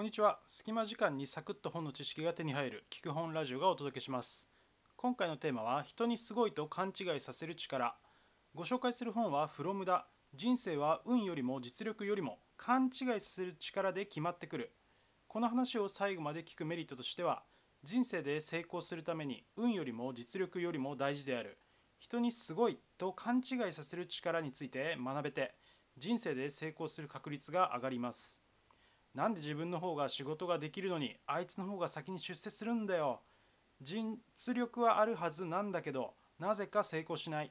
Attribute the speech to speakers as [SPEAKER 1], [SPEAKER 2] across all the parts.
[SPEAKER 1] こんにちは。隙間時間にサクッと本の知識が手に入る聞く本ラジオがお届けします。今回のテーマは人にすごいと勘違いさせる力。ご紹介する本はフロムダ人生は運よりも実力よりも勘違いさせる力で決まってくる。この話を最後まで聞くメリットとしては人生で成功するために運よりも実力よりも大事である。人にすごいと勘違いさせる力について学べて人生で成功する確率が上がります。なんで自分の方が仕事ができるのにあいつの方が先に出世するんだよ。実力はあるはずなんだけどなぜか成功しない。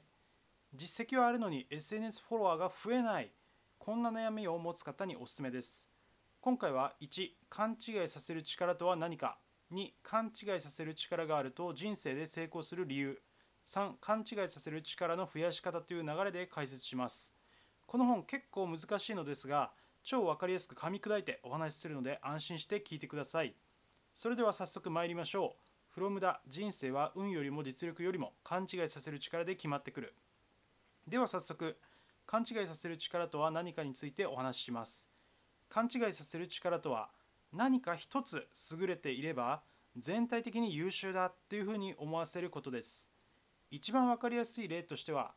[SPEAKER 1] 実績はあるのに SNS フォロワーが増えない。こんな悩みを持つ方におすすめです。今回は1勘違いさせる力とは何か。2勘違いさせる力があると人生で成功する理由。3勘違いさせる力の増やし方という流れで解説します。この本結構難しいのですが超分かりやすく噛み砕いてお話しするので安心して聞いてください。それでは早速参りましょう。From だ人生は運よりも実力よりも勘違いさせる力で決まってくる。では早速勘違いさせる力とは何かについてお話しします。勘違いさせる力とは何か一つ優れていれば全体的に優秀だっていうふうに思わせることです。一番分かりやすい例としては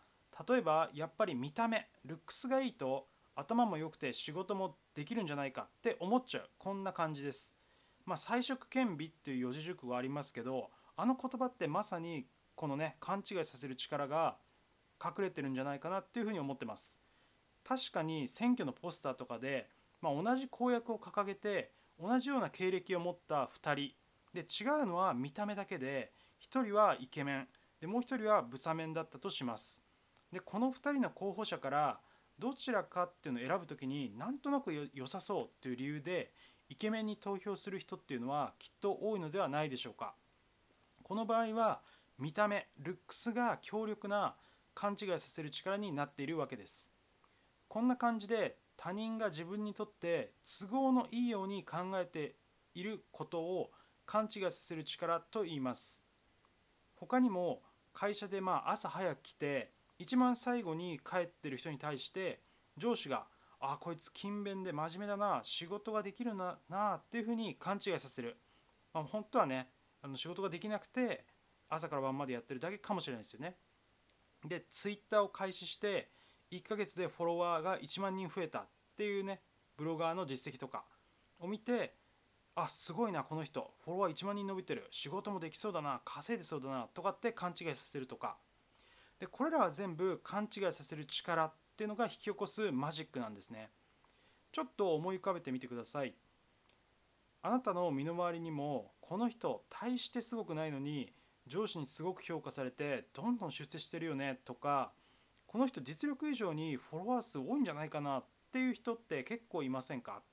[SPEAKER 1] 例えばやっぱり見た目ルックスがいいと頭も良くて仕事もできるんじゃないかって思っちゃう。こんな感じです。まあ彩色兼備っていう四字熟語ありますけどあの言葉ってまさにこのね勘違いさせる力が隠れてるんじゃないかなっていうふうに思ってます。確かに選挙のポスターとかで、まあ、同じ公約を掲げて同じような経歴を持った2人。で違うのは見た目だけで1人はイケメン。でもう1人はブサメンだったとします。でこの2人の候補者からどちらかっていうのを選ぶ時になんとなく良さそうっていう理由でイケメンに投票する人っていうのはきっと多いのではないでしょうか。この場合は見た目ルックスが強力な勘違いさせる力になっているわけです。こんな感じで他人が自分にとって都合のいいように考えていることを勘違いさせる力と言います。他にも会社でまあ朝早く来て一番最後に帰ってる人に対して上司が「あこいつ勤勉で真面目だな仕事ができるなな」っていうふうに勘違いさせる、まあ、本当はねあの仕事ができなくて朝から晩までやってるだけかもしれないですよね。でツイッターを開始して1ヶ月でフォロワーが1万人増えたっていうねブロガーの実績とかを見てあすごいなこの人。フォロワー1万人伸びてる。仕事もできそうだな稼いでそうだなとかって勘違いさせるとかでこれらは全部勘違いさせる力っていうのが引き起こすマジックなんですね。ちょっと思い浮かべてみてください。あなたの身の回りにもこの人大してすごくないのに上司にすごく評価されてどんどん出世してるよねとかこの人実力以上にフォロワー数多いんじゃないかなっていう人って結構いませんか？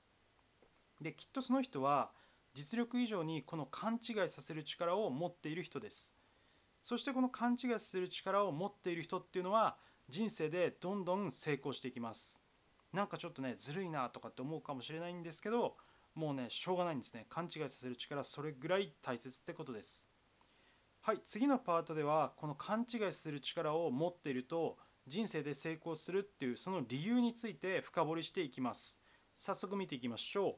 [SPEAKER 1] できっとその人は実力以上にこの勘違いさせる力を持っている人です。そしてこの勘違いする力を持っている人っていうのは人生でどんどん成功していきます。なんかちょっとねずるいなとかって思うかもしれないんですけどもうねしょうがないんですね。勘違いさせる力それぐらい大切ってことです。はい次のパートではこの勘違いする力を持っていると人生で成功するっていうその理由について深掘りしていきます。早速見ていきましょう。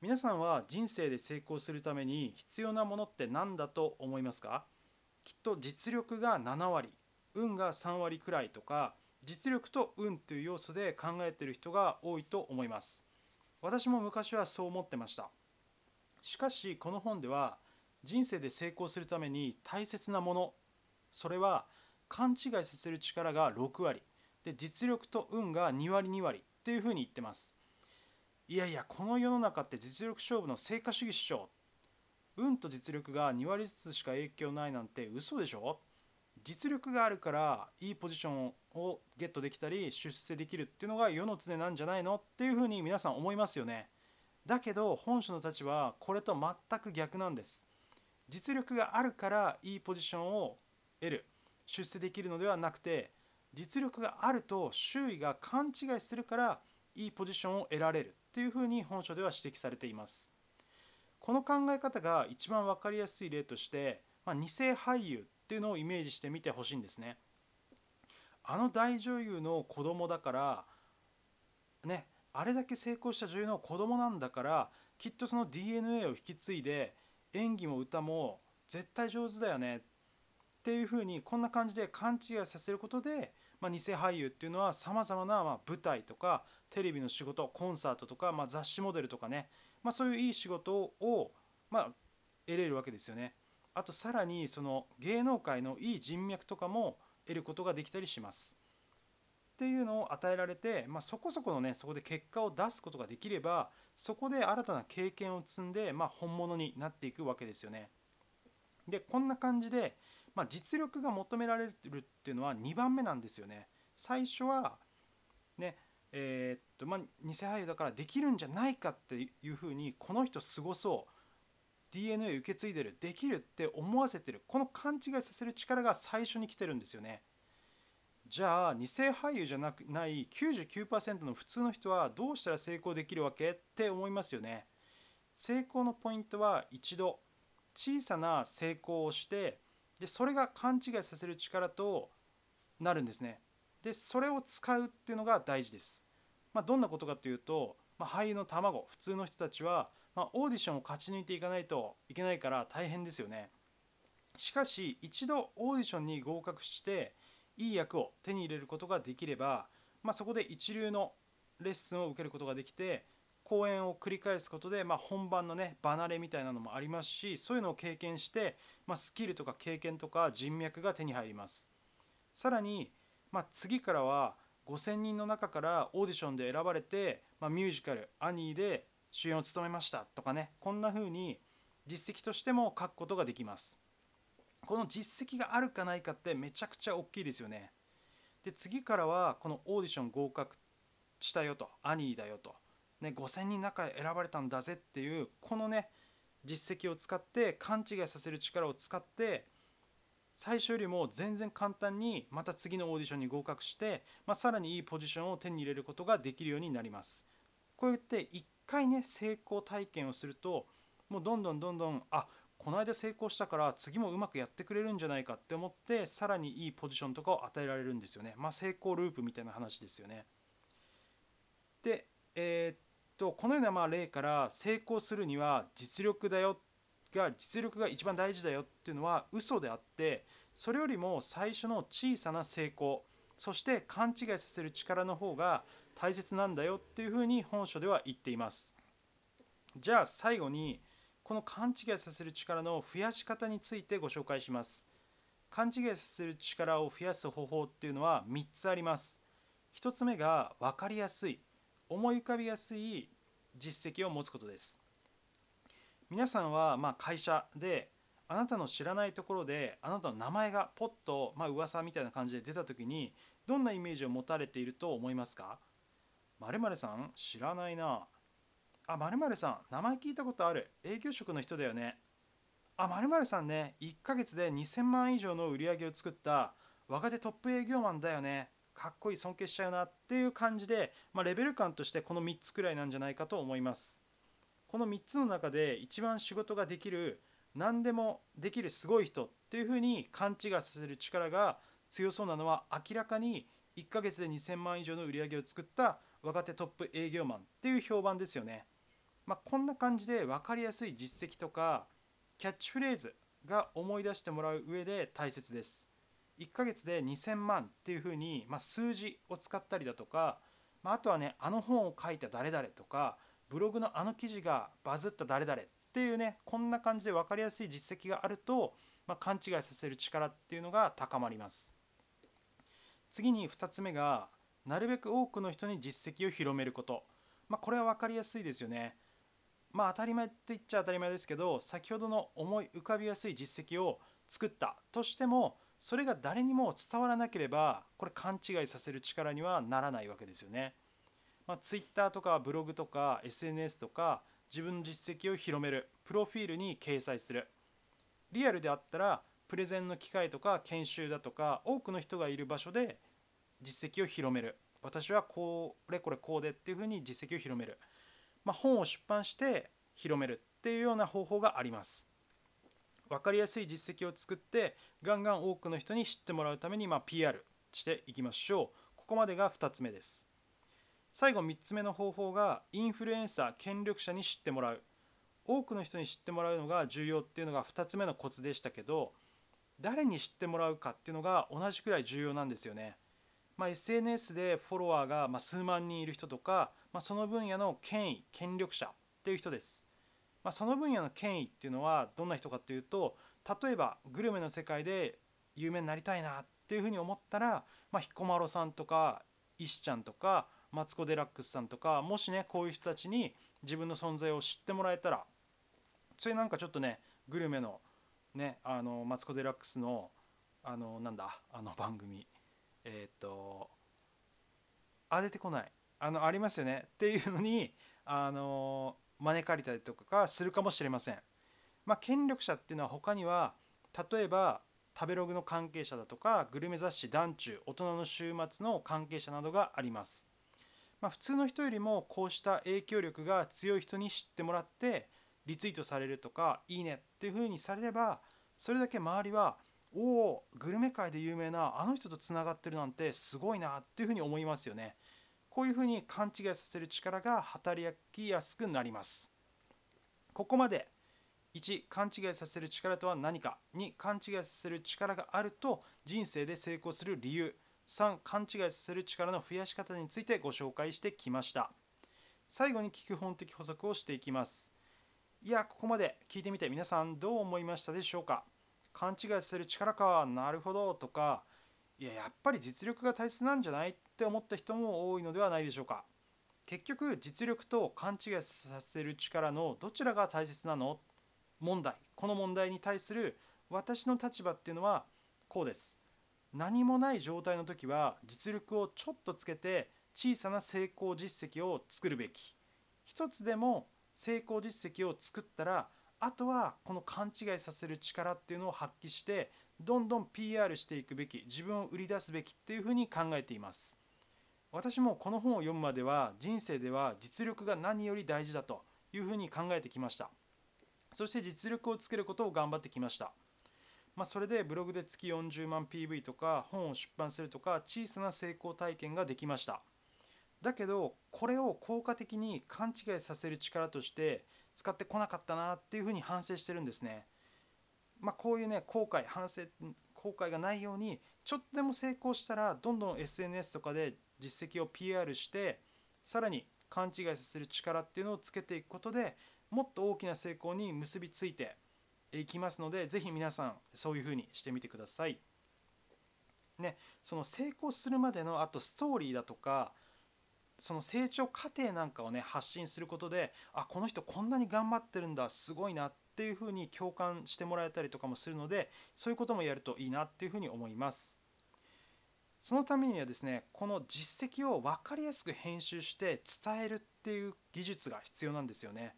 [SPEAKER 1] 皆さんは人生で成功するために必要なものって何だと思いますか？きっと実力が7割運が3割くらいとか実力と運という要素で考えている人が多いと思います。私も昔はそう思ってました。しかしこの本では人生で成功するために大切なものそれは勘違いさせる力が6割で実力と運が2割2割っていうふうに言ってます。いやいやこの世の中って実力勝負の成果主義っしょ運と実力が2割ずつしか影響ないなんて嘘でしょ？実力があるからいいポジションをゲットできたり出世できるっていうのが世の常なんじゃないのっていうふうに皆さん思いますよね。だけど本書の立場はこれと全く逆なんです。実力があるからいいポジションを得る。出世できるのではなくて実力があると周囲が勘違いするからいいポジションを得られるっていうふうに本書では指摘されています。この考え方が一番分かりやすい例として、まあ、偽俳優っていうのをイメージしてみてほしいんですね。あの大女優の子供だからねあれだけ成功した女優の子供なんだからきっとその DNA を引き継いで演技も歌も絶対上手だよねっていうふうにこんな感じで勘違いさせることで、まあ、偽俳優っていうのはさまざまなま舞台とかテレビの仕事コンサートとか、まあ、雑誌モデルとかね、まあ、そういういい仕事を、まあ、得れるわけですよね。あとさらにその芸能界のいい人脈とかも得ることができたりします。っていうのを与えられて、まあ、そこそこのねそこで結果を出すことができればそこで新たな経験を積んで、まあ、本物になっていくわけですよね。でこんな感じで、まあ、実力が求められるっていうのは2番目なんですよね。最初はねえー、っとまあ偽俳優だからできるんじゃないかっていうふうにこの人すごそう DNA 受け継いでるできるって思わせてるこの勘違いさせる力が最初に来てるんですよね。じゃあ偽俳優じゃなくない99%の普通の人はどうしたら成功できるわけって思いますよね。成功のポイントは一度小さな成功をしてでそれが勘違いさせる力となるんですね。でそれを使うっていうのが大事です、まあ、どんなことかというと、まあ、俳優の卵普通の人たちはまあ、オーディションを勝ち抜いていかないといけないから大変ですよね。しかし一度オーディションに合格していい役を手に入れることができれば、まあ、そこで一流のレッスンを受けることができて講演を繰り返すことで、まあ、本番のね離れみたいなのもありますしそういうのを経験して、まあ、スキルとか経験とか人脈が手に入ります。さらに、まあ、次からは5000人の中からオーディションで選ばれて、まあ、ミュージカル「アニー」で主演を務めましたとかねこんな風に実績としても書くことができます。この実績があるかないかってめちゃくちゃ大きいですよね。で次からはこのオーディション合格したよとアニーだよと、ね、5000人の中へ選ばれたんだぜっていうこのね実績を使って勘違いさせる力を使って最初よりも全然簡単にまた次のオーディションに合格して、まあ、さらにいいポジションを手に入れることができるようになりますこうやって1回ね成功体験をするともうどんどんどんどんあこの間成功したから次もうまくやってくれるんじゃないかって思ってさらにいいポジションとかを与えられるんですよね。まあ、成功ループみたいな話ですよね。で、えー、っとこのようなまあ例から成功するには実力だよが実力が一番大事だよっていうのは嘘であってそれよりも最初の小さな成功そして勘違いさせる力の方が大切なんだよっていうふうに本書では言っています。じゃあ最後にこの勘違いさせる力の増やし方についてご紹介します。勘違いさせる力を増やす方法っていうのは3つあります。1つ目が分かりやすい思い浮かびやすい実績を持つことです。皆さんはま会社であなたの知らないところであなたの名前がポッとまあ噂みたいな感じで出た時にどんなイメージを持たれていると思いますか？まるさん知らないな。あ、まるさん、名前聞いたことある。営業職の人だよね。あ、まるさんね、1ヶ月で2000万以上の売り上げを作った若手トップ営業マンだよね。かっこいい、尊敬しちゃうなっていう感じで、まあ、レベル感としてこの3つくらいなんじゃないかと思います。この3つの中で一番仕事ができる、何でもできるすごい人っていうふうに勘違いさせる力が強そうなのは明らかに1ヶ月で2000万以上の売り上げを作った若手トップ営業マンっていう評判ですよね。まあ、こんな感じで分かりやすい実績とかキャッチフレーズが思い出してもらう上で大切です。1ヶ月で2000万っていうふうに、まあ、数字を使ったりだとか、まあ、あとはねあの本を書いた誰々とかブログのあの記事がバズった誰々っていうねこんな感じで分かりやすい実績があると、まあ、勘違いさせる力っていうのが高まります。次に2つ目がなるべく多くの人に実績を広めること、まあ、これは分かりやすいですよね。まあ当たり前って言っちゃ当たり前ですけど先ほどの思い浮かびやすい実績を作ったとしてもそれが誰にも伝わらなければこれ勘違いさせる力にはならないわけですよね。まあ、Twitter とかブログとか SNS とか自分の実績を広めるプロフィールに掲載する。リアルであったらプレゼンの機会とか研修だとか多くの人がいる場所で実績を広める。私はこれこれこうでっていうふうに実績を広める、まあ、本を出版して広めるっていうような方法があります。分かりやすい実績を作ってガンガン多くの人に知ってもらうために、まあ、PR していきましょう。ここまでが2つ目です。最後3つ目の方法がインフルエンサー権力者に知ってもらう多くの人に知ってもらうのが重要っていうのが2つ目のコツでしたけど誰に知ってもらうかっていうのが同じくらい重要なんですよね。まあ、SNS でフォロワーがま数万人いる人とか、まあ、その分野の権威権力者っていう人です。まあ、その分野の権威っていうのはどんな人かっていうと例えばグルメの世界で有名になりたいなっていうふうに思ったら、まあ、彦摩呂さんとか石ちゃんとかマツコ・デラックスさんとかもしねこういう人たちに自分の存在を知ってもらえたらそれなんかちょっとねグルメのねあのマツコ・デラックスのあのなんだあの番組えっ、とあ出てこないあのありますよねっていうのにあの招かれたりとかするかもしれません。まあ、権力者っていうのは他には例えば食べログの関係者だとかグルメ雑誌「団中大人の週末」の関係者などがあります。まあ、普通の人よりもこうした影響力が強い人に知ってもらってリツイートされるとかいいねっていう風にされればそれだけ周りはおおグルメ界で有名なあの人とつながってるなんてすごいなっていう風に思いますよね。こういう風に勘違いさせる力が働きやすくなります。ここまで1勘違いさせる力とは何か2勘違いさせる力があると人生で成功する理由。3勘違いさせる力の増やし方についてご紹介してきました。最後に聞く本的補足をしていきます。いやここまで聞いてみて皆さんどう思いましたでしょうか？勘違いする力かなるほどとか。いややっぱり実力が大切なんじゃないって思った人も多いのではないでしょうか？結局実力と勘違いさせる力のどちらが大切なの？問題。この問題に対する私の立場っていうのはこうです。何もない状態の時は実力をちょっとつけて小さな成功実績を作るべき。一つでも成功実績を作ったらあとはこの勘違いさせる力っていうのを発揮してどんどん PR していくべき自分を売り出すべきっていうふうに考えています。私もこの本を読むまでは人生では実力が何より大事だというふうに考えてきました。そして実力をつけることを頑張ってきました。まあ、それでブログで月40万 PV とか本を出版するとか小さな成功体験ができましただけどこれを効果的に勘違いさせる力として使ってこなかったなっていうふうに反省してるんですね。まあ、こういうね後悔反省後悔がないようにちょっとでも成功したらどんどん SNS とかで実績を PR してさらに勘違いさせる力っていうのをつけていくことでもっと大きな成功に結びついていきますので是非皆さんそういうふうにしてみてください。ね、その成功するまでのあとストーリーだとかその成長過程なんかをね発信することであこの人こんなに頑張ってるんだすごいなっていうふうに共感してもらえたりとかもするのでそういうこともやるといいなっていうふうに思いますそのためにはですねこの実績を分かりやすく編集して伝えるっていう技術が必要なんですよね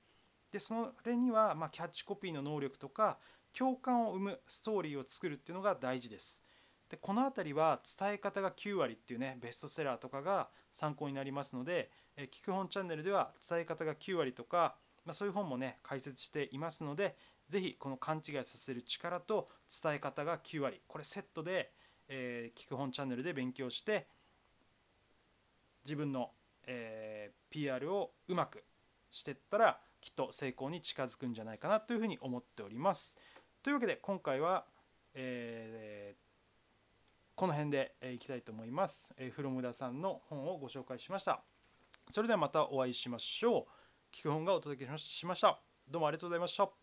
[SPEAKER 1] でそれにはまキャッチコピーの能力とか共感を生むストーリーを作るっていうのが大事です。でこの辺りは伝え方が9割っていうねベストセラーとかが参考になりますので、聞く本チャンネルでは伝え方が9割とか、まあ、そういう本もね解説していますので是非この勘違いさせる力と伝え方が9割これセットで、えー、聞く本チャンネルで勉強して自分の、えー、PR をうまくしていったらきっと成功に近づくんじゃないかなというふうに思っております。というわけで今回は、えーこの辺でいきたいと思います。えー、フロムダさんの本をご紹介しました。それではまたお会いしましょう。聞く本がお届けしました。どうもありがとうございました。